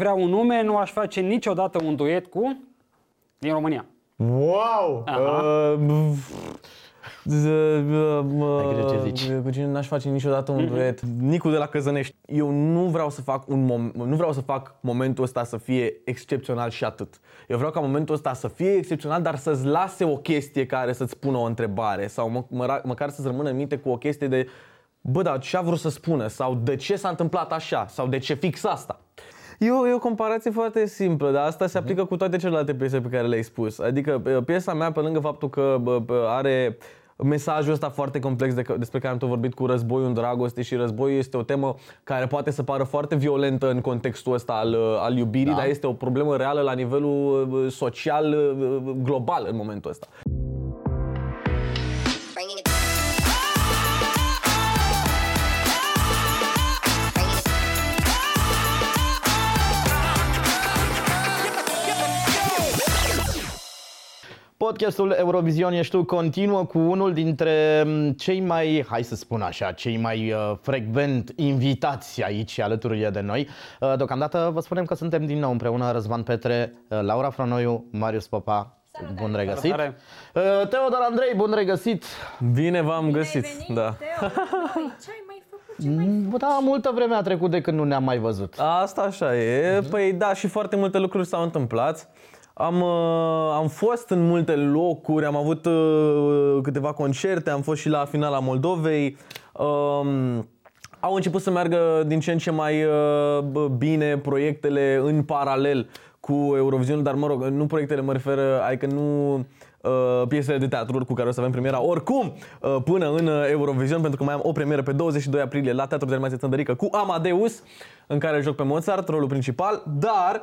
Vreau un nume, nu aș face niciodată un duet cu din România. Wow! Aha. Uh, Ai grijă ce zici. Cu cine n-aș face niciodată un duet. Nicu de la Căzănești. Eu nu vreau să fac un mom- nu vreau să fac momentul ăsta să fie excepțional și atât. Eu vreau ca momentul ăsta să fie excepțional, dar să-ți lase o chestie care să-ți pună o întrebare sau mă, mă, măcar să-ți rămână în minte cu o chestie de bă, dar ce a vrut să spună sau de ce s-a întâmplat așa sau de ce fix asta. E o, e o comparație foarte simplă, dar asta se aplică cu toate celelalte piese pe care le-ai spus. Adică pe- piesa mea, pe lângă faptul că bă, bă, are mesajul ăsta foarte complex de, despre care am tot vorbit cu războiul în dragoste și războiul este o temă care poate să pară foarte violentă în contextul ăsta al, al iubirii, da. dar este o problemă reală la nivelul bă, social bă, global în momentul ăsta. Podcastul Eurovision ești tu continuă cu unul dintre m, cei mai, hai să spun așa, cei mai uh, frecvent invitați aici alături de noi. Uh, deocamdată vă spunem că suntem din nou împreună Răzvan Petre, uh, Laura Franoiu, Marius Popa. Bun regăsit! Salutare. Uh, Teodor Andrei, bun regăsit! Bine v-am găsit, Ai venit, da. Teo, noi, ce ai mai făcut? Ce mai Mm, Da, multă vreme a trecut de când nu ne-am mai văzut. Asta așa e. Păi da, și foarte multe lucruri s-au întâmplat. Am, uh, am fost în multe locuri, am avut uh, câteva concerte, am fost și la finala Moldovei. Um, au început să meargă din ce în ce mai uh, bă, bine proiectele în paralel cu Eurovision, dar mă rog, nu proiectele mă refer, adică nu uh, piesele de teatru cu care o să avem premiera oricum uh, până în uh, Eurovision, pentru că mai am o premieră pe 22 aprilie la Teatrul de Animație Țăndărică cu Amadeus, în care joc pe Mozart, rolul principal, dar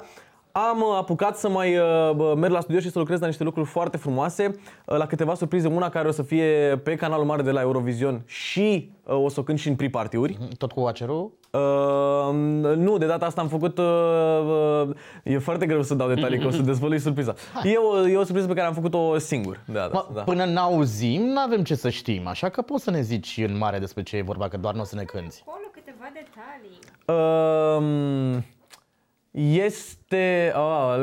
am uh, apucat să mai uh, bă, merg la studio și să lucrez la niște lucruri foarte frumoase, uh, la câteva surprize, una care o să fie pe canalul mare de la Eurovision și uh, o să o cânt și în pre-party-uri. Tot cu acerul? Uh, nu, de data asta am făcut. Uh, uh, e foarte greu să dau detalii, că o să dezvălui surpriza. E o, e o surpriză pe care am făcut-o singur. De data Mă, asta, da. Până n-auzim, nu avem ce să știm, așa că poți să ne zici în mare despre ce e vorba, că doar nu o să ne cânti. acolo câteva detalii. Uh, este. Oh,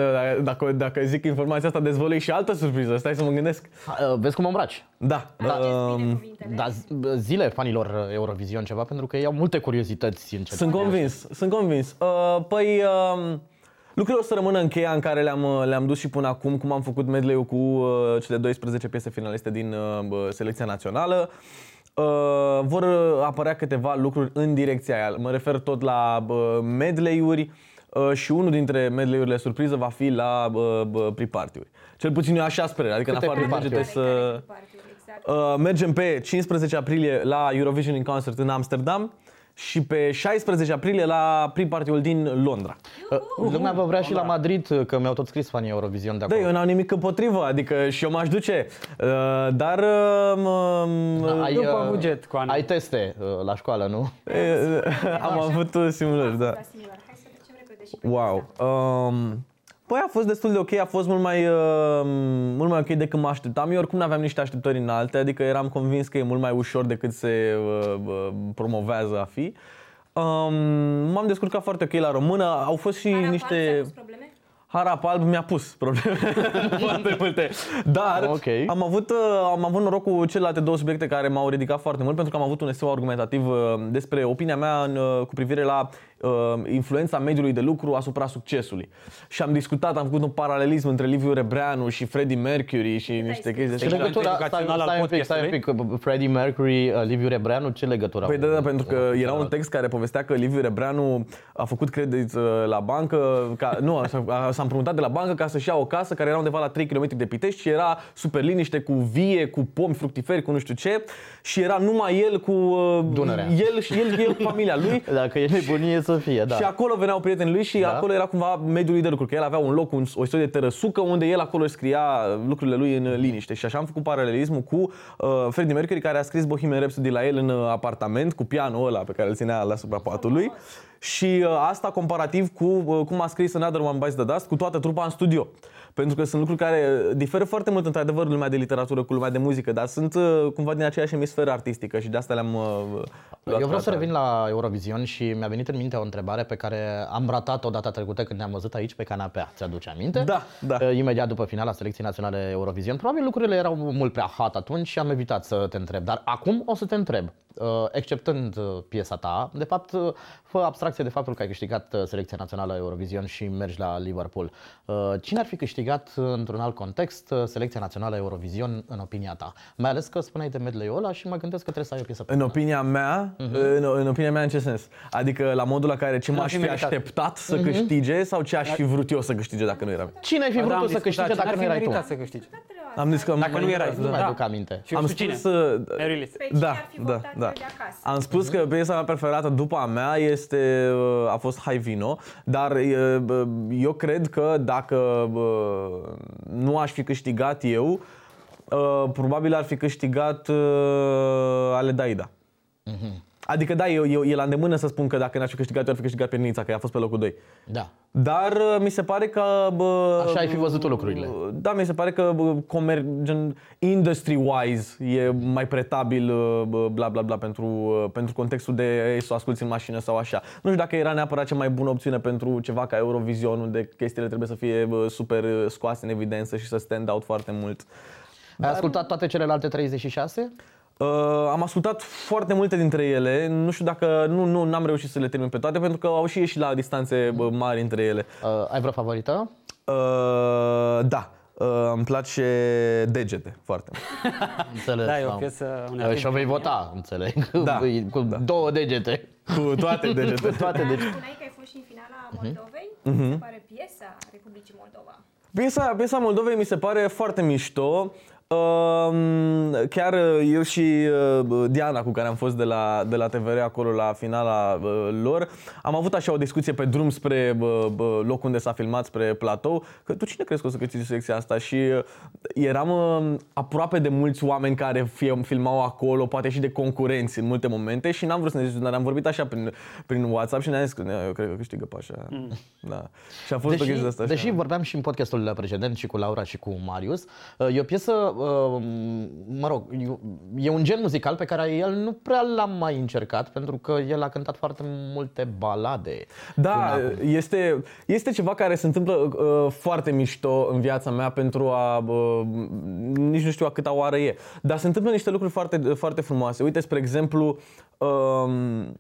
dacă, dacă zic informația asta, dezvălui și altă surpriză. Stai să mă gândesc. Ha, uh, Vezi cum mă îmbraci? Da. Alegeți uh, bine cuvintele. Da, z- zile fanilor Eurovision ceva, pentru că ei au multe curiozități în ce Sunt convins, sunt convins. Uh, păi, uh, lucrurile o să rămână în cheia în care le-am, uh, le-am dus și până acum, cum am făcut medley cu uh, cele 12 piese finaliste din uh, bă, selecția națională. Uh, vor apărea câteva lucruri în direcția aia. Mă refer tot la bă, medley-uri uh, și unul dintre medley-urile surpriză va fi la bă, bă, pre-party-uri. Cel puțin eu așa sper, adică în Câte afară de pre-party-uri? degete Care- să... care cu party-uri, exact. Uh, mergem pe 15 aprilie la Eurovision in Concert în Amsterdam și pe 16 aprilie la pre-party-ul din Londra. Uh, Lumea vă vrea și la Madrid, uh, că mi-au tot scris fanii Eurovision de Da, acolo. eu n-am nimic împotrivă, adică și eu m-aș duce, uh, dar uh, mă- ai, după uh, buget, cu Ana. ai teste uh, la școală, nu? uh, am avut uh, simulări, da. Da, similar. Hai să trecem repede și pe Wow. asta. Um, Păi a fost destul de ok, a fost mult mai, uh, mult mai ok decât mă așteptam. Eu oricum aveam niște așteptări înalte, adică eram convins că e mult mai ușor decât se uh, uh, promovează a fi. Um, m-am descurcat foarte ok la română, au fost și Arapal, niște... ți-a pus probleme? Harap alb mi-a pus probleme foarte multe. Dar Ok. am, avut, uh, am avut noroc cu celelalte două subiecte care m-au ridicat foarte mult pentru că am avut un eseu argumentativ uh, despre opinia mea în, uh, cu privire la uh, influența mediului de lucru asupra succesului. Și am discutat, am făcut un paralelism între Liviu Rebreanu și Freddie Mercury și niște scris? chestii de Ce Egilant legătură, stai, educațional al stai un pic, stai un pic, uh, Freddie Mercury, uh, Liviu Rebreanu, ce legătură Păi au? da, da, pentru că era un text care povestea că Liviu Rebreanu a făcut credit uh, la bancă, ca, nu, s-a, a- s-a împrumutat de la bancă ca să-și ia o casă care era undeva la 3 km de Pitești și era super liniște cu vie, cu pomi fructiferi, cu nu știu ce și era numai el cu uh, Dunărea. el și el, el cu familia lui. Dacă e nebunie să fie, da. Și acolo veneau prietenii lui și Da. acolo era cumva mediul lui de lucru, că el avea un loc, un, o istorie de tărăsucă unde el acolo își scria lucrurile lui în liniște. Și așa am făcut paralelismul cu uh, Freddie Mercury care a scris Bohemian Rhapsody la el în uh, apartament cu pianul ăla pe care îl ținea la patului. Și uh, asta comparativ cu uh, cum a scris Another One Bites the Dust, cu toată trupa în studio. Pentru că sunt lucruri care diferă foarte mult, într-adevăr, lumea de literatură cu lumea de muzică, dar sunt uh, cumva din aceeași emisferă artistică și de asta le-am uh, luat Eu vreau ca să atare. revin la Eurovision și mi-a venit în minte o întrebare pe care am ratat-o data trecută când ne-am văzut aici pe canapea. Ți-aduce aminte? Da, da. Uh, Imediat după finala selecției naționale Eurovision. Probabil lucrurile erau mult prea hot atunci și am evitat să te întreb. Dar acum o să te întreb. Uh, Exceptând uh, piesa ta, de fapt, uh, fă abstracție de faptul că ai câștigat uh, selecția națională Eurovision și mergi la Liverpool. Uh, Cine ar fi câștigat uh, într-un alt context uh, selecția națională Eurovision în opinia ta? Mai ales că spuneai de medley ăla și mă gândesc că trebuie să ai o piesă În opinia mea, Mhm. în, în opinia mea în ce sens? Adică la modul la care ce m-aș fi fi meritat. așteptat să Mhm. câștige sau ce aș fi vrut eu să câștige dacă nu eram? Cine ai fi Ba vrut da, tu am să discutat, câștige cine dacă ar nu fi erai tu? meritat să câștige. Am zis că Dacă nu erai, Nu mai da. aduc aminte. Și am știu cine? spus să... Mary Lee. Pe cine Da, ar fi da, votat da. el de acasă? Am spus că piesa mea preferată după a mea este, uh, a fost Hai Vino, dar uh, bă, eu cred că dacă bă, nu aș fi câștigat eu, uh, probabil ar fi câștigat uh, Ale Daida. Adică da, eu, eu, e la îndemână să spun că dacă n-aș fi câștigat, eu ar fi câștigat pe Nița, că a fost pe locul 2. Da. Dar uh, mi se pare că... Bă, Așa ai fi văzut tu lucrurile. Da, mi se pare că bă, comer, gen, industry-wise e mai pretabil uh, bă, bla bla bla pentru, uh, pentru contextul de ei, să o asculti în mașină sau așa. Nu știu dacă era neapărat cea mai bună opțiune pentru ceva ca Eurovision, unde chestiile trebuie să fie bă, super uh, scoase în evidență și să stand out foarte mult. Ai ascultat toate celelalte 36? Uh, am ascultat foarte multe dintre ele, nu știu dacă, nu, nu, n-am reușit să le termin pe toate pentru că au și ieșit la distanțe bă, mari între ele. Uh, ai vreo favorită? Uh, da, uh, îmi place Degete foarte mult. Înțeles. Da, e o am. piesă unei Uh, Și o vei vota, înțeleg. Da, Cu două degete. Cu toate degete. Cu toate degete. Spuneai că ai fost și în finala Moldovei? Mhm. Mi se pare piesa Republicii Moldova. Piesa, piesa Moldovei mi se pare foarte mișto. Um, chiar uh, eu și uh, Diana, cu care am fost de la, de la TVR acolo la finala uh, lor, am avut așa o discuție pe drum spre uh, uh, locul unde s-a filmat, spre platou, că tu cine crezi că o să câștigi selecția asta? Și uh, eram uh, aproape de mulți oameni care fi- filmau acolo, poate și de concurenți în multe momente și n-am vrut să ne zic, dar am vorbit așa prin, prin WhatsApp și ne-am zis că "Ne, eu cred că câștigă Pașa. Da. Și a fost o Deși, chestie de asta așa. deși vorbeam și în podcastul precedent și cu Laura și cu Marius, uh, e o piesă, uh, mă rog, e- e un gen muzical pe care el nu prea l-am mai încercat, pentru că el a cântat foarte multe balade. Da, este, este ceva care se întâmplă uh, foarte mișto în viața mea pentru a... Uh, nici nu știu a câta oară e. Dar se întâmplă niște lucruri foarte, foarte frumoase. Uite, spre exemplu, um,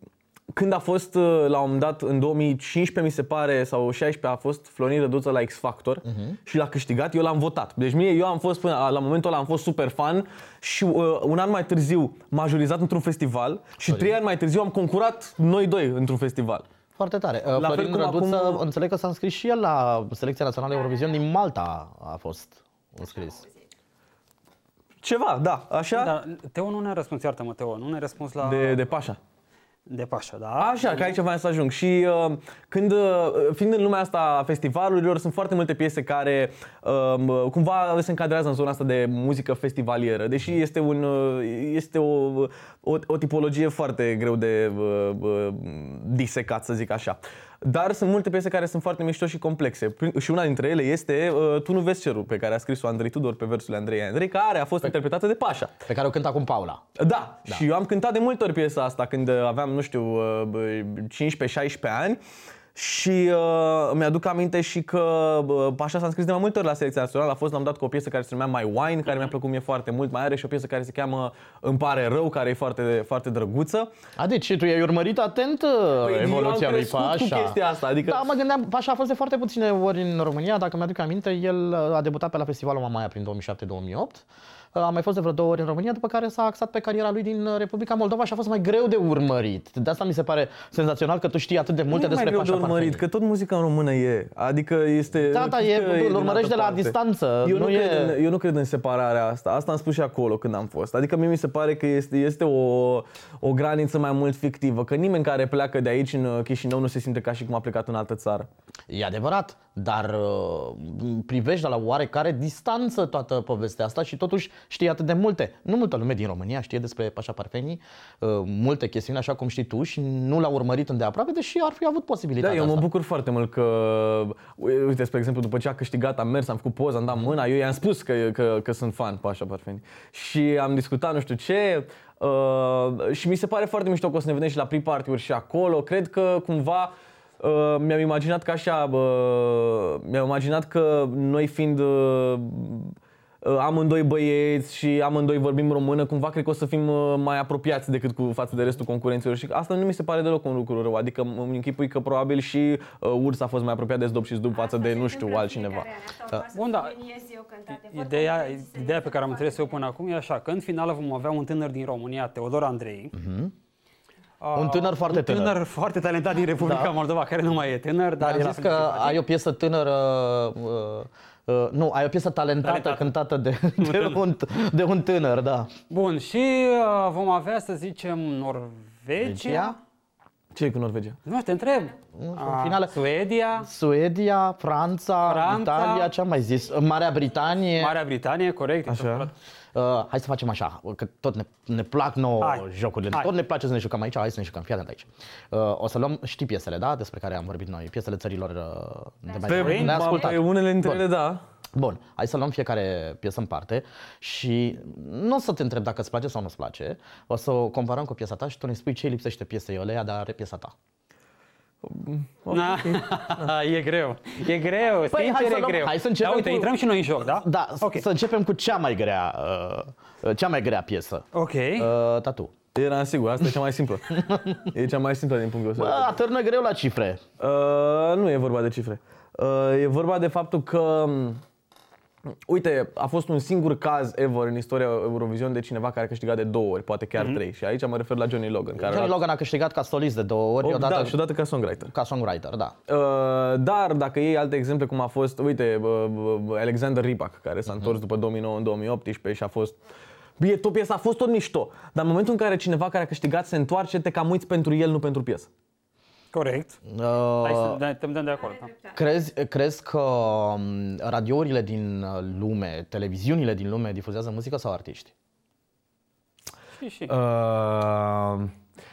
când a fost uh, la un moment dat, în 2015 mi se pare, sau 16 a fost Florin Răduță la X Factor și l-a câștigat, eu l-am votat. Deci mie, eu am fost, până la momentul ăla am fost super fan și uh, un an mai târziu m-a jurizat într-un festival și trei ani mai târziu am concurat noi doi într-un festival. Foarte tare. Uh, La fel Florin cum Răduță, acum- înțeleg că s-a înscris și el la Selecția Națională Eurovision din Malta a fost înscris. Ceva, da, așa, Dar Teo nu ne-a răspuns, iartă-mă, Teo, nu ne-a răspuns la... de, de Pașa. De Pașa, da? Așa, că aici vreau să ajung. Și uh, când, uh, fiind în lumea asta a festivalurilor, sunt foarte multe piese care uh, cumva se încadrează în zona asta de muzică festivalieră, deși este, un, uh, este o, o, o tipologie foarte greu de uh, uh, disecat, să zic așa. Dar sunt multe piese care sunt foarte mișto și complexe. Prin- Și una dintre ele este uh, Tu nu vezi cerul, pe care a scris-o Andrei Tudor pe versurile Andrei Andrei, care a fost interpretată de Pașa. Pe care o cântă acum Paula. Da, da, și eu am cântat de multe ori piesa asta când uh, aveam, nu știu, uh, 15-16 ani și uh, mi-aduc aminte și că uh, Pașa s-a înscris de mai multe ori la selecția națională. A fost, l-am dat cu o piesă care se numea My Wine, care mi-a plăcut mie foarte mult. Mai are și o piesă care se cheamă Îmi pare rău, care e foarte, foarte drăguță. A, deci tu ai urmărit atent Păi, păi, eu evoluția am lui crescut cu Pașa. chestia asta, adică- Da, mă gândeam, Pașa a fost de foarte puține ori în România, dacă mi-aduc aminte, el uh, a debutat pe la festivalul Mamaia prin 2007-2008. A mai fost de vreo două ori în România, după care s-a axat pe cariera lui din uh, Republica Moldova și a fost mai greu de urmărit. De asta mi se pare senzațional că tu știi atât de multe nu e mai despre greu Pașa de urmărit, Parfeni. că tot muzica în română e. Adică este... Da, da, știi e- că îl din urmărești altă de la parte. distanță, Eu nu, nu e- cred în, eu nu cred în separarea asta. Asta am spus și acolo când am fost. Adică mie mi se pare că este, este o, o graniță mai mult fictivă. Că nimeni care pleacă de aici în Chișinău nu se simte ca și cum a plecat în altă țară. E adevărat, dar uh, privești de la oarecare distanță toată povestea asta și totuși știi atât de multe. Nu multă lume din România știe despre Pașa Parfenii, uh, multe chestiuni așa cum știi tu și nu l-a urmărit îndeaproape, deși ar fi avut Da, posibilitatea eu mă asta. bucur foarte mult că, uite, spre exemplu, după ce a câștigat, am mers, am făcut poză, am dat mâna, eu i-am spus că, că, că sunt fan Pașa Parfeni. Și am discutat nu știu ce uh, și mi se pare foarte mișto că o să ne vedem și la pre-party-uri și acolo. Cred că cumva uh, mi-am imaginat că așa, uh, mi-am imaginat că noi fiind uh, uh, amândoi băieți și amândoi vorbim română, cumva cred că o să fim uh, mai apropiați decât cu față de restul concurenților și asta nu mi se pare deloc un lucru rău, adică îmi închipui că probabil și uh, Urs a fost mai apropiat de Zdob și Zdub față de, nu știu, altcineva. Bun, da. Ideea, ideea pe care am înțeles eu până acum e așa, că în finală vom avea un tânăr din România, Teodor Andrei. Uh, Un tânăr foarte un tânăr. tânăr foarte talentat din Republica Da. Moldova, care nu mai e tânăr, dar Dar am era zis că foarte simpatic. ai o piesă tânără, uh, uh, nu, ai o piesă talentată, Talentată. cântată de, de, un, de un tânăr, da. Bun, și uh, vom avea, să zicem, Norvegia. Norvegia? Ce e cu Norvegia? Nu, te întreb. Nu, în Ah, finală- Suedia, Suedia, Franța, Franța. Italia, ce am mai zis? Marea Britanie. Marea Britanie, corect. Așa. Uh, hai să facem așa, că tot ne, ne plac nouă Hai, jocurile, hai. tot ne place să ne jucăm aici, hai să ne jucăm, fii atent aici. Uh, o să luăm, știi piesele, da, despre care am vorbit noi, piesele țărilor uh, de mai Pe, de ascultat. pe unele dintre Bun. ele, da. Bun, hai să luăm fiecare piesă în parte și nu o să te întreb dacă îți place sau nu îți place, o să o comparăm cu piesa ta și tu ne spui ce îi lipsește piesei Olea, dar are piesa ta. Na, e greu. E greu, Păi, hai sincer să e luăm- greu. hai să începem da, uite, cu- intrăm și noi în joc, da? Da, Ok. să începem cu cea mai grea, uh, cea mai grea piesă. Ok. Uh, tatu. Eram sigur, asta e cea mai simplă. e cea mai simplă din punctul ăsta. de Bă, atârnă greu la cifre. Uh, nu e vorba de cifre. Uh, e vorba de faptul că m, Uite, a fost un singur caz ever în istoria Eurovision de cineva care a câștigat de două ori, poate chiar trei. Și aici mă refer la Johnny Logan. Care Johnny a Logan a câștigat ca solist de două ori, odată da, și odată ca songwriter. ca songwriter, da. Uh, dar dacă iei alte exemple cum a fost, uite, uh, uh, Alexander Ripak, care s-a întors după 2009 în 2018 și a fost Bine, tot piesa a fost tot mișto, dar în momentul în care cineva care a câștigat se întoarce, te cam uiți pentru el, nu pentru piesă. Corect. Uh, Hai să da, te dăm de acord. Da. Crezi, crezi că um, radiourile din uh, lume, televiziunile din lume difuzează muzică sau artiști? Și, și. Uh,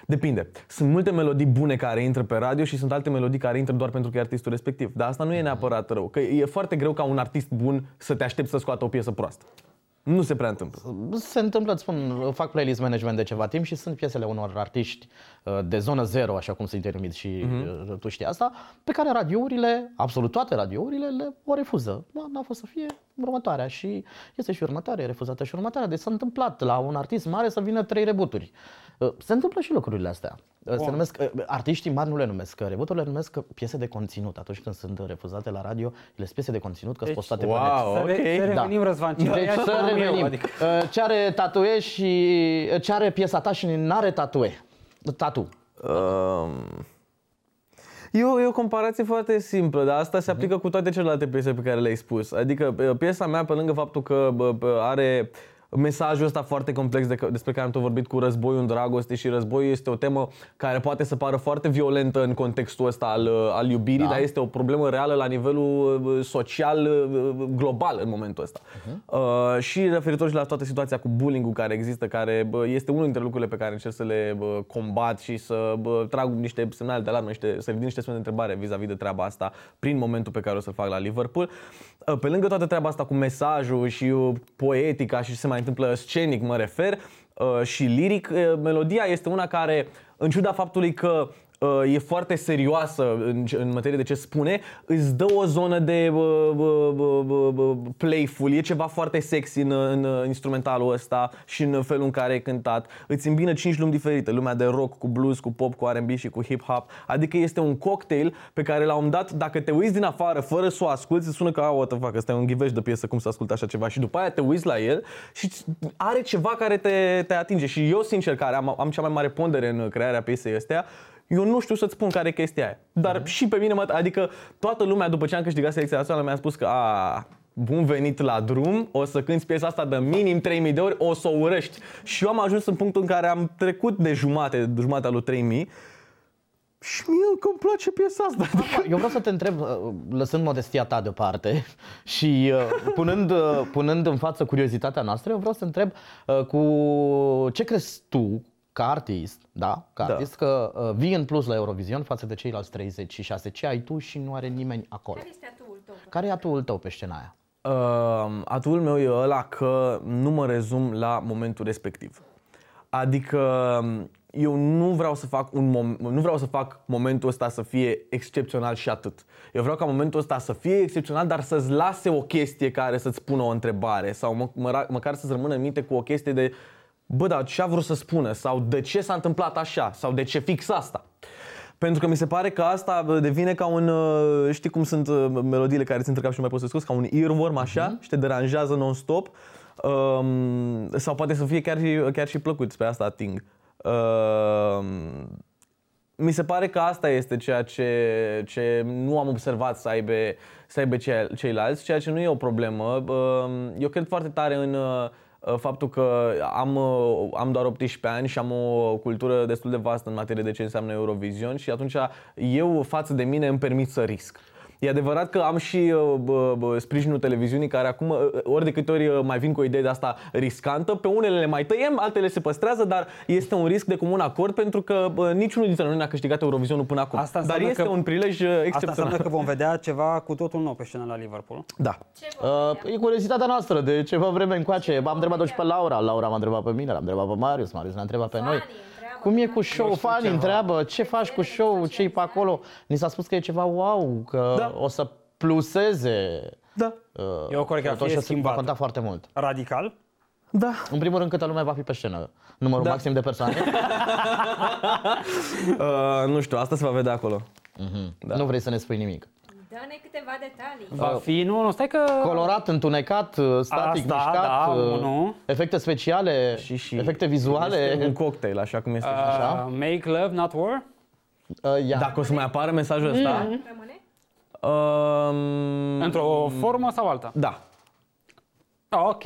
depinde. Sunt multe melodii bune care intră pe radio și sunt alte melodii care intră doar pentru că e artistul respectiv. Dar asta nu e neapărat rău. Că e foarte greu ca un artist bun să te aștepți să scoată o piesă proastă. Nu se prea întâmplă. Se întâmplă, îți spun, fac playlist management de ceva timp și sunt piesele unor artiști uh, de zonă zero, așa cum sunt internumiți și uh, tu știi asta, pe care radiourile, absolut toate radiourile, le o refuză. Bă, N-a fost să fie următoarea și este și următoarea, e refuzată și următoarea. Deci s-a întâmplat la un artist mare să vină trei rebuturi. Uh, Se întâmplă și lucrurile astea. Uh, Se numesc, uh, artiștii mari nu le numesc rebuturi, le numesc piese de conținut. Atunci când sunt refuzate la radio, ele sunt piese de conținut, că sunt Deci, postate pe net. wow, Să, re- ok. să revenim, Răzvan. Ce Deci ia și să cum am eu, revenim. Adică, Uh, Ce are tatue și ce are piesa ta și n-are tatue? Tatu. Um, E o, e o comparație foarte simplă, dar asta se aplică cu toate celelalte piese pe care le-ai spus. Adică pe- piesa mea, pe lângă faptul că bă, bă, are mesajul ăsta foarte complex de, despre care am tot vorbit cu războiul în dragoste și războiul este o temă care poate să pară foarte violentă în contextul ăsta al, al iubirii, Da. dar este o problemă reală la nivelul uh, social uh, global în momentul ăsta. Uh, și referitor și la toată situația cu bullying-ul care există, care bă, este unul dintre lucrurile pe care încerc să le bă, combat și să bă, trag niște semnale de alarmă, niște, să ridic niște semne de întrebare vis-a-vis de treaba asta prin momentul pe care o să-l fac la Liverpool. Uh, Pe lângă toată treaba asta cu mesajul și uh, poetica și ce se mai întâmplă scenic, mă refer, uh, și liric, uh, melodia este una care, în ciuda faptului că uh, e foarte serioasă în, în materie de ce spune, îți dă o zonă de uh, uh, uh, uh, uh, playful, e ceva foarte sexy în, în uh, instrumentalul ăsta și în felul în care e cântat. Îți îmbină cinci lumi diferite, lumea de rock cu blues, cu pop, cu R&B și cu hip-hop. Adică este un cocktail pe care la un moment dat, dacă te uiți din afară fără să o asculti, îți sună ca, "Ah, what the fuck, ăsta e un ghiveș de piesă, cum să asculti așa ceva. Și după aia te uiți la el și are ceva care te, te atinge. Și eu, sincer, care am, am cea mai mare pondere în crearea piesei astea, eu nu știu să-ți spun care e chestia aia. Dar și pe mine, mă, adică toată lumea după ce am câștigat selecția națională mi-a spus că a, bun venit la drum, o să cânti piesa asta de minim 3000 de ori, o să o urăști. Și eu am ajuns în punctul în care am trecut de jumate, de jumatea lui 3000 Și mie că îmi place piesa asta. Eu vreau să te întreb, uh, lăsând modestia ta deoparte și uh, punând, uh, punând în față curiozitatea noastră, eu vreau să te întreb uh, cu ce crezi tu ca artist, da, ca Da. artist, că uh, vii în plus la Eurovision față de ceilalți 36. Ce ai tu și nu are nimeni acolo? Care este atul tău? Care e atul tău pe scena aia? Uh, atul meu e ăla că nu mă rezum la momentul respectiv. Adică eu nu vreau să fac un mom- nu vreau să fac momentul ăsta să fie excepțional și atât. Eu vreau ca momentul ăsta să fie excepțional, dar să-ți lase o chestie care să-ți pună o întrebare sau mă- măra- măcar să-ți rămână în minte cu o chestie de bă, dar ce a vrut să spună sau de ce s-a întâmplat așa sau de ce fix asta. Pentru că mi se pare că asta bă, devine ca un, uh, știi cum sunt uh, melodiile care ți intră în cap și nu mai poți să scoți, ca un earworm așa și te deranjează non-stop. Um, sau poate să fie chiar și, chiar și plăcut, pe asta ating. Um, mi se pare că asta este ceea ce, ce nu am observat să aibă, să aibă cei, ceilalți, ceea ce nu e o problemă. Um, Eu cred foarte tare în uh, faptul că am, uh, am doar 18 ani și am o cultură destul de vastă în materie de ce înseamnă Eurovision și atunci eu față de mine îmi permit să risc. E adevărat că am și uh, bă, bă, sprijinul televiziunii care acum, uh, ori de câte ori uh, mai vin cu o idee de asta riscantă, pe unele le mai tăiem, altele se păstrează, dar este un risc de comun acord pentru că bă, niciunul dintre noi n-a câștigat Eurovisionul până acum. Asta dar înseamnă este că- un prilej uh, Asta excepțional. înseamnă că vom vedea ceva cu totul nou pe scenă la Liverpool. Da. Ce vă Uh, e curiozitatea noastră de ceva vreme încoace. M-am întrebat-o și pe Laura. Laura m-a întrebat pe mine, l-am întrebat pe Marius, Marius l-a întrebat pe noi. Întreabă, Cum e da? cu show? Fanii întreabă ce faci cu show, ce e pe acolo. Ni s-a spus că e ceva wow, că Da. o să pluseze. Da. Uh, E o coreografie tot și o să va schimbată. conta foarte mult. Radical. Da. În primul rând, câtă lume va fi pe scenă? Numărul Da. maxim de persoane? Uh, nu știu, asta se va vedea acolo. Da. Nu vrei să ne spui nimic. Dă-ne câteva detalii. Va fi, nu, nu, stai că... Colorat, întunecat, uh, static, Asta, mișcat, da, uh, nu. efecte speciale, Și, și efecte vizuale. Este un cocktail, așa cum este. Uh, make love, not war. Uh, ia. Dacă o să mai apară mesajul ăsta, Rămâne? um, Într-o formă sau alta? da. Ok.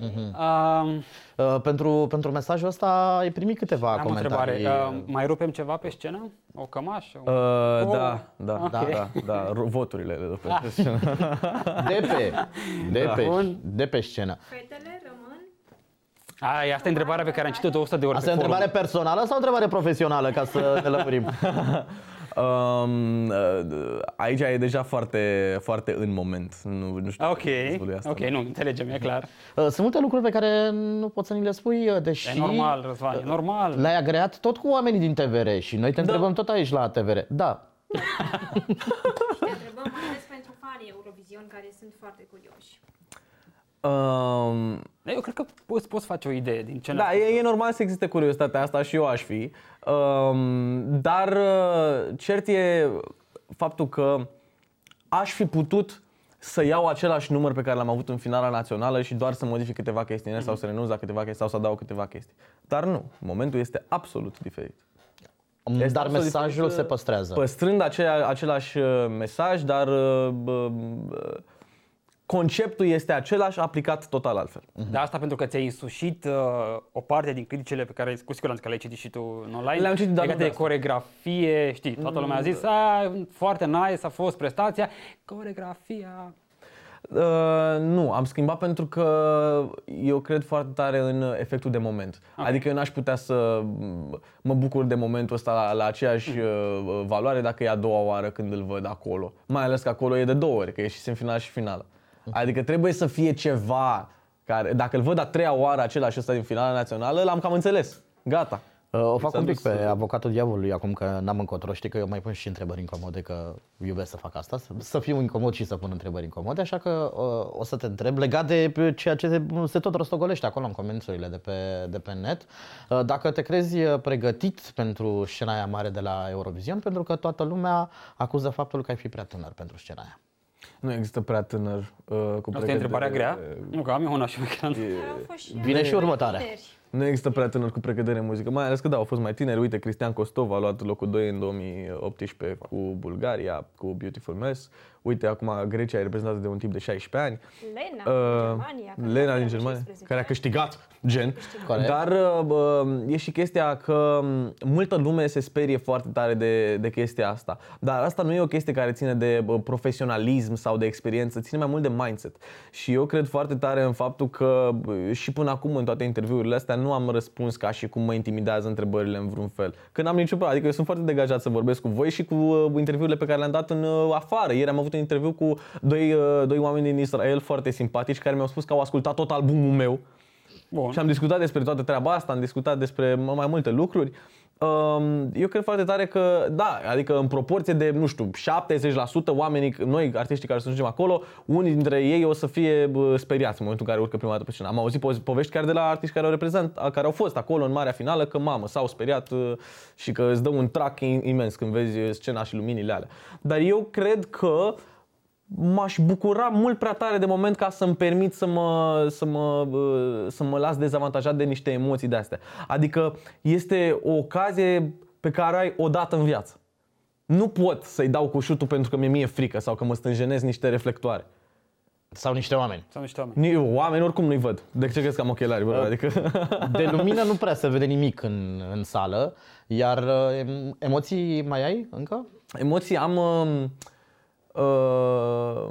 Um, Uh, pentru, pentru mesajul ăsta ai primit câteva am o comentarii. întrebare. Uh, mai rupem ceva pe scenă? O cămașă? Uh, Oh. da, da, Ok. da, da, da, ro- voturile le dă pe scenă. De pe, de, Da. pe, Bun. de pe scenă. Fetele rămân? Ai, asta e întrebarea pe care am citit-o 100 de ori Asta e pe o forum. întrebare personală sau o întrebare profesională, ca să ne lămurim? Um, uh, aici e deja foarte, foarte în moment. Nu, nu știu Ok, cum să dezvolui asta. ok, nu, înțelegem, e clar. Uh, Sunt multe lucruri pe care nu poți să ni le spui, uh, deși E normal, Răzvan, e normal. le-ai agreat tot cu oamenii din TVR și noi te Da. întrebăm tot aici la TVR. Da, Te întrebăm mai ales pentru fanii Eurovision care sunt foarte curioși. Um, Eu cred că poți, poți face o idee din ce Da, e, e normal să existe curiozitatea asta și eu aș fi. Um, dar uh, cert e faptul că aș fi putut să iau același număr pe care l-am avut în finala națională și doar să modific câteva chestii în el sau să renunț la câteva chestii sau să adaug câteva chestii. Dar nu, momentul este absolut diferit. Este dar absolut mesajul diferit, se păstrează. Păstrând acea, același uh, mesaj, dar uh, bă, uh, conceptul este același, aplicat total altfel. Da, asta pentru că ți-ai însușit uh, o parte din criticile pe care cu siguranță că le-ai citit și tu în online. Le-am citit, dar nu legate de de asta. coregrafie, știi, toată lumea a zis, a, foarte nice a fost prestația, coregrafia... Uh, nu, am schimbat pentru că eu cred foarte tare în efectul de moment. Adică eu n-aș putea să m- mă bucur de momentul ăsta la, la aceeași uh, valoare dacă e a doua oară când îl văd acolo. Mai ales că acolo e de două ori, că e și în final și finală. Adică trebuie să fie ceva care, dacă îl văd a treia oară același ăsta din finala națională, l-am cam înțeles. Gata. Uh, O fac S-a un pic dus, pe uh, avocatul diavolului acum că n-am încotro. Știi că eu mai pun și întrebări incomode, că iubesc să fac asta, să, să fiu incomod și să pun întrebări incomode, așa că uh, o să te întreb legat de pe ceea ce se, se tot rostogolește acolo în comenturile de pe, de pe net. Uh, Dacă te crezi uh, pregătit pentru scena aia mare de la Eurovision, pentru că toată lumea acuză faptul că ai fi prea tânăr pentru scena aia. Nu există prea tânăr uh, cu Asta e întrebarea grea? pregătire. Nu, că am eu una și pe ecran. Dar au fost și Vine și următoarea. tineri. Nu există prea tânăr cu pregătire în muzică, mai ales că da, au fost mai tineri. Uite, Cristian Costov a luat locul 2 în 2018 cu Bulgaria, cu Beautiful Mess. Uite, acum Grecia e reprezentată de un tip de 16 ani. Lena, uh, Germania. Lena din Germania, care a câștigat, gen. Corect. Dar uh, e și chestia că multă lume se sperie foarte tare de, de chestia asta. Dar asta nu e o chestie care ține de profesionalism sau de experiență, ține mai mult de mindset. Și eu cred foarte tare în faptul că și până acum în toate interviurile astea nu am răspuns ca și cum mă intimidează întrebările în vreun fel. Că n-am nicio problemă, adică eu sunt foarte degajat să vorbesc cu voi și cu uh, interviurile pe care le-am dat în uh, afară. Ieri am avut un interviu cu doi, uh, doi oameni din Israel foarte simpatici care mi-au spus că au ascultat tot albumul meu. Bun. Și am discutat despre toată treaba asta, am discutat despre mai multe lucruri. Um, eu cred foarte tare că, da, adică în proporție de, nu știu, 70% oamenii, noi, artiștii care să ajungem acolo, unii dintre ei o să fie speriați în momentul în care urcă prima dată pe scenă. Am auzit povești chiar de la artiști care au, reprezent, care au fost acolo în marea finală, că mamă, s-au speriat uh, și că îți dă un trac imens când vezi scena și luminile alea. Dar eu cred că m-aș bucura mult prea tare de moment ca să-mi permit să mă, să mă, să mă las dezavantajat de niște emoții de astea. Adică este o ocazie pe care ai o dată în viață. Nu pot să-i dau cu șutul pentru că mi-e mie frică sau că mă stânjenez niște reflectoare. Sau niște oameni. Sau niște oameni. Oameni oricum nu-i văd. De ce crezi că am ochelari? Bă? Adică... De lumină nu prea se vede nimic în, în sală, iar emoții mai ai încă? Emoții am... Uh, Uh,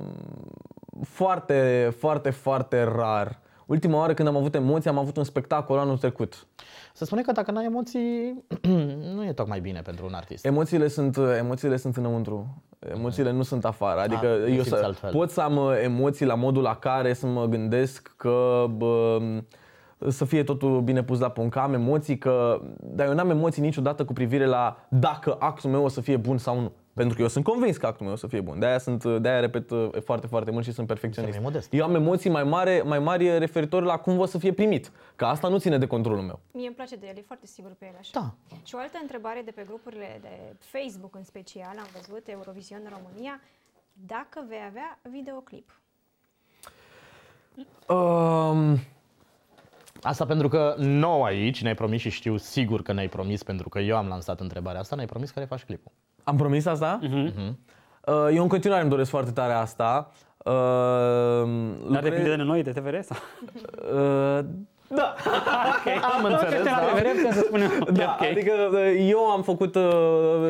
foarte, foarte, foarte rar. Ultima oară când am avut emoții, am avut un spectacol anul trecut. Să spune că dacă n-ai emoții, nu e tocmai bine pentru un artist. Emoțiile sunt, emoțiile sunt înăuntru. Emoțiile nu sunt afară. Adică A, eu să, altfel. pot să am uh, emoții la modul la care să mă gândesc că bă, să fie totul bine pus la punct, că am emoții, că... dar eu n-am emoții niciodată cu privire la dacă actul meu o să fie bun sau nu. Pentru că eu sunt convins că actul meu o să fie bun. De-aia, sunt, de-aia repet uh, foarte, foarte mult și sunt perfecționist. Modest. Eu am emoții mai mari, mai mari referitor la cum o să fie primit. Că asta nu ține de controlul meu. Mie îmi place de el, e foarte sigur pe el așa. Da. Și o altă întrebare de pe grupurile de Facebook în special, am văzut Eurovision România, dacă vei avea videoclip. Um, Asta pentru că nou aici ne-ai promis și știu sigur că ne-ai promis pentru că eu am lansat întrebarea asta, ne-ai promis că le faci clipul. Am promis asta? Uh-huh. Eu în continuare îmi doresc foarte tare asta. Uh, Dar depinde de noi, de TVR sau? Uh, da. Okay. Am înțeles, da. Vrem să spunem. Da, okay. adică eu am făcut... Uh,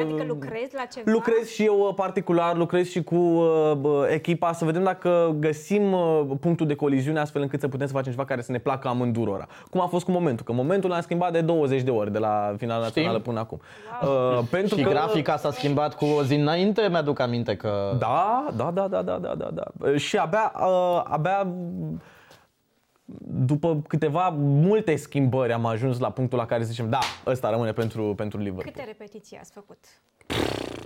adică lucrezi la ceva? Lucrez și eu uh, particular, lucrez și cu uh, echipa să vedem dacă găsim uh, punctul de coliziune astfel încât să putem să facem ceva care să ne placă amândurora. Cum a fost cu momentul? Că momentul l-am schimbat de 20 de ori de la finala națională până acum. Wow. Uh, pentru și că... grafica s-a schimbat cu o zi înainte, mi-aduc aminte că... Da, da, da, da, da, da, da. da. Și abia, uh, abia după câteva multe schimbări am ajuns la punctul la care să zicem da, ăsta rămâne pentru, pentru Liverpool. Câte repetiții ați făcut?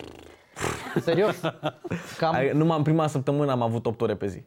Serios? Cam... Numai în prima săptămână am avut 8 ore pe zi.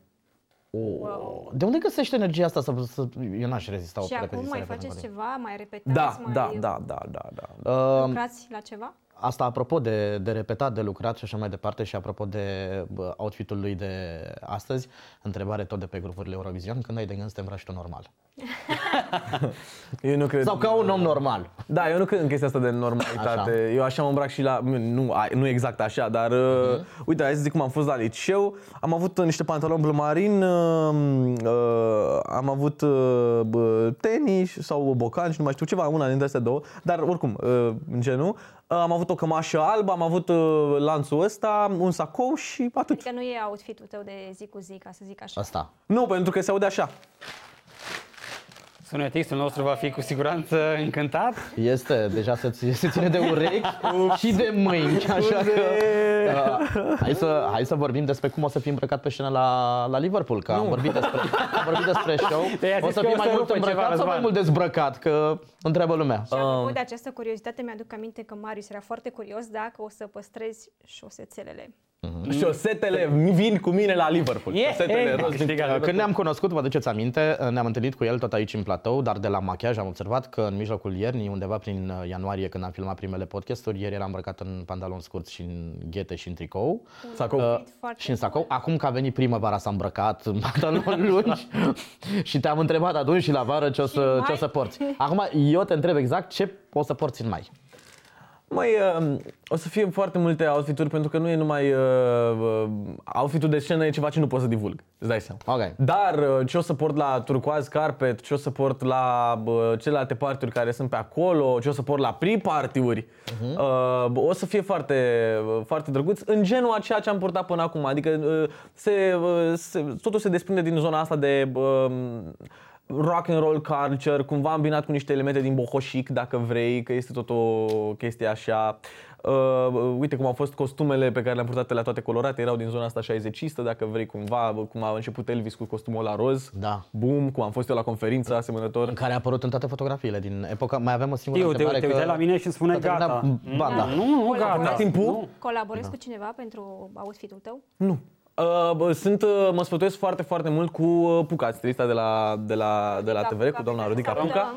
Wow. De unde găsești energia asta să, să eu n-aș rezista Și acum mai faceți ceva, mai repetați? Da, mai... da, da, da, da, da. Uh, Lucrați la ceva? Asta apropo de, de repetat, de lucrat și așa mai departe și apropo de outfitul lui de astăzi, întrebare tot de pe grupurile Eurovision, când ai de gând să te îmbraci tu normal? eu nu cred... Sau ca un om normal. Da, eu nu cred în chestia asta de normalitate. Așa. Eu așa mă îmbrac și la... Nu, nu exact așa, dar uh-huh. uite, hai să zic cum am fost la liceu. Am avut niște pantaloni bleu marin, uh, uh, am avut uh, tenis sau bocanci, nu mai știu ceva, una dintre astea două, dar oricum, uh, în genul. Uh, am avut o cămașă albă, am avut uh, lanțul ăsta, un sacou și atât. Adică nu e outfitul tău de zi cu zi, ca să zic așa. Asta. Nu, pentru că se aude așa. Sunetistul nostru va fi cu siguranță încântat. Este, deja se, se ține de urechi și de mâini, așa că... Uh, hai, să, hai să vorbim despre cum o să fii îmbrăcat pe scenă la, la Liverpool, că am vorbit despre, am vorbit despre show. o să fii mai mult îmbrăcat ceva, sau mai mult dezbrăcat, că întreabă lumea. Și apropo de această curiozitate, mi-aduc aminte că Marius era foarte curios dacă o să păstrezi șosețelele Mm-hmm. Șosetele vin cu mine la Liverpool. Yeah, Șosetele yeah. roz din- Câștigat. Când ne-am cunoscut, vă aduceți aminte, ne-am întâlnit cu el tot aici în platou, dar de la machiaj am observat că în mijlocul iernii, undeva prin uh, ianuarie, când am filmat primele podcasturi, ieri era îmbrăcat în pantaloni scurți și în ghete și în tricou. Sacou. Uh, Foarte și în sacou. Acum că a venit primăvara s-a îmbrăcat în pantaloni lungi și te-am întrebat atunci și la vară ce o să, mai? ce o să porți. Acum eu te întreb exact ce o să porți în mai. Mai, uh, o să fie foarte multe outfituri pentru că nu e numai uh, uh, outfitul de scenă, e ceva ce nu pot să divulg, îți dai seama. Ok. Dar uh, ce o să port la turcoaz carpet, ce o să port la uh, celelalte parturi care sunt pe acolo, ce o să port la pre-party-uri, uh, o să fie foarte, uh, foarte drăguț în genul a ceea ce am purtat până acum. Adică uh, se, uh, se, totul se desprinde din zona asta de uh, rock and roll culture, cumva îmbinat cu niște elemente din bohoșic, dacă vrei, că este tot o chestie așa. Uh, uite cum au fost costumele pe care le-am purtat la toate colorate, erau din zona asta 60 dacă vrei cumva, cum a început Elvis cu costumul la roz. Da. Boom, cum am fost eu la conferință asemănător. În care a apărut în toate fotografiile din epoca. Mai avem o singură Eu te, întrebare te uitai că la mine și îmi spune s-a terminat gata. Banda. Nu, nu, gata. Da, timpul? Nu. Colaborezi cu cineva pentru outfit-ul tău? Nu. Uh, bă, sunt, uh, mă sfătuiesc foarte, foarte mult cu uh, Puca, stilista de la, de la, de la Rodica TVR, Puca, cu doamna pe care Rodica salutăm. Puca.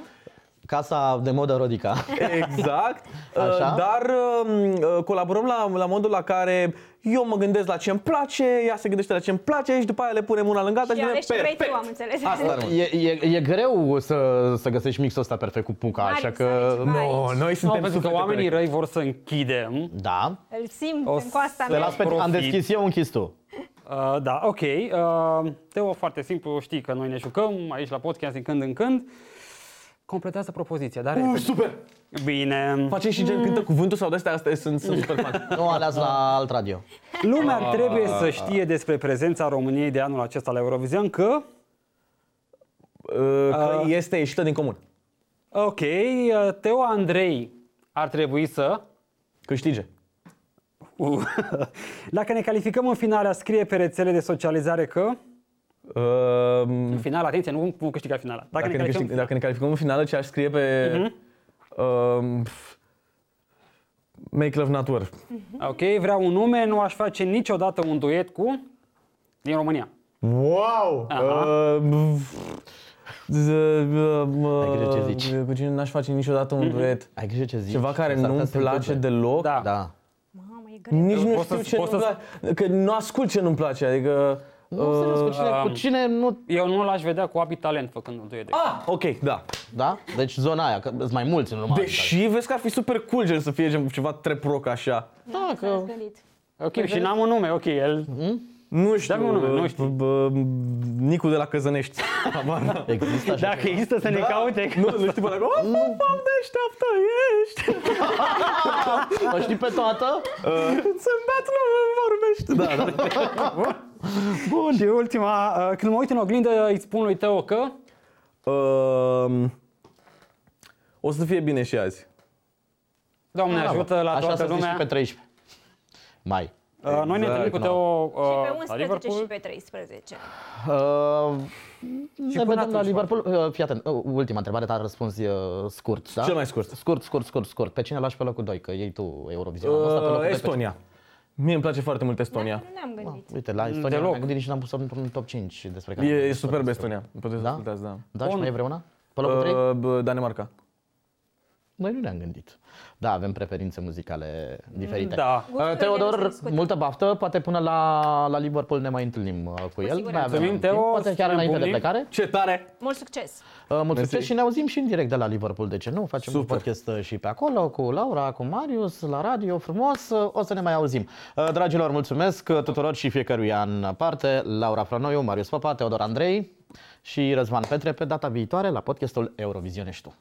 Casa de modă Rodica. Exact. Așa. Uh, Dar uh, uh, colaborăm la, la modul la care eu mă gândesc la ce îmi place, ea se gândește la ce îmi place și după aia le punem una lângă alta Și și alegi ce spunem, vrei tu, perfect. am înțeles. Asta rămâne. E, e, e greu să, să găsești mixul ăsta perfect cu Puca, Marius, așa că... are ceva No, aici. noi Nu, suntem pentru că suflete oamenii pereche. răi vor să închidem. Da. Îl simt O în coasta să Te mea. las pe tine. Am Profit. deschis eu, închis tu. Uh, da, ok. Uh, Teo, foarte simplu, știi că noi ne jucăm aici la podcast din când în când. Completează propoziția, dar... Uh, super! Bine. Facem și gen cântă cuvântul sau de-astea, astea sunt, sunt super fan. Nu ales la alt radio. Lumea trebuie să știe despre prezența României de anul acesta la Eurovision că... Uh, că este ieșită din comun. Ok, uh, Teo Andrei ar trebui să... Câștige. Uh, Dacă ne calificăm în finală, scrie pe rețele de socializare că... Uh, În finală, atenție, nu vom câștiga finala. Dacă, dacă, ne calificăm... câștig, dacă ne calificăm în finală, ce aș scrie pe... Uh, make love not war. Ok, vreau un nume, nu aș face niciodată un duet cu... Din România. Wow! Aha. Uh, z- Ai grijă ce uh, zici. Cu cine n-aș face niciodată un duet? Ai grijă ce zici. Ceva care S-ar putea nu-mi să se place întâmple. deloc. Da. Da. Mamă, e greu. Nici nu Poți știu să- ce poți nu-mi să- place. Că nu ascult ce nu-mi place. Adică... Nu, serios, cu cine, cu um, cine nu... Eu nu l-aș vedea cu Abi Talent făcând un duet. de- Ah, ok, da. Da? Deci zona aia, că sunt mai mulți în numai. Deși vezi că ar fi super cool gen să fie gen ceva trap rock așa. Da, Ați că... gândit. Ok, și n-am un nume, ok, el... Nu știu. Dă-mi un nume, nu uh, știu. bă, Nicu de la Căzănești. Habar n-am. Există așa Dacă ceva? există să ne caute... Nu, nu știu pe ăla. Oh, fam deșteaptă ești. O știi pe toată? Zâmbet nu vorbește. Da, da. Bun. Și ultima, uh, când mă uit în oglindă, îți spun lui Teo că... Um, o să fie bine și azi. Doamne ajută la Așa toată să zici lumea. și pe 13 mai. Uh, Noi ne Exact, întâlnim cu no. Teo uh, Și pe la 11 și Liverpool. pe 13. Uh, ne până vedem la atunci, Liverpool. Uh, fii atent, uh, ultima întrebare, dar răspuns uh, scurt, da? Cel mai scurt. Scurt, scurt, scurt, scurt. Pe cine lași pe locul 2? Că iei tu Eurovision. Am ăsta pe locul Uh, doi, pe Estonia. Mie îmi place foarte mult Estonia. Nu ne-am cine? gândit. Uite, la Estonia Deloc. ne-am gândit nici n-am pus într-un top 5 despre care. E, am e vorbit. superb Estonia. Puteți să Da? ascultați, da. Da, și Bun. mai e vreuna? Pe locul 3? Uh, bă, Danemarca. Noi nu ne-am gândit. Da, avem preferințe muzicale diferite. Da. Uh, Gusturile nu se Teodor, discută. multă baftă. Poate până la, la Liverpool ne mai întâlnim uh, cu, el. siguranță. Mai avem Mulțumim, un Teo, timp, Poate să chiar ne înainte de îmbunim. plecare. Ce tare! Mult succes! Uh, mult Mersi. succes și ne auzim și în direct de la Liverpool, de ce nu? Facem Super. un podcast uh, și pe acolo, cu Laura, cu Marius, la radio, frumos, uh, o să ne mai auzim. Uh, Dragilor, mulțumesc uh, tuturor și fiecăruia în parte, Laura Franoiu, Marius Papa, Teodor Andrei și Răzvan Petre pe data viitoare la podcastul Eurovision Ești Tu.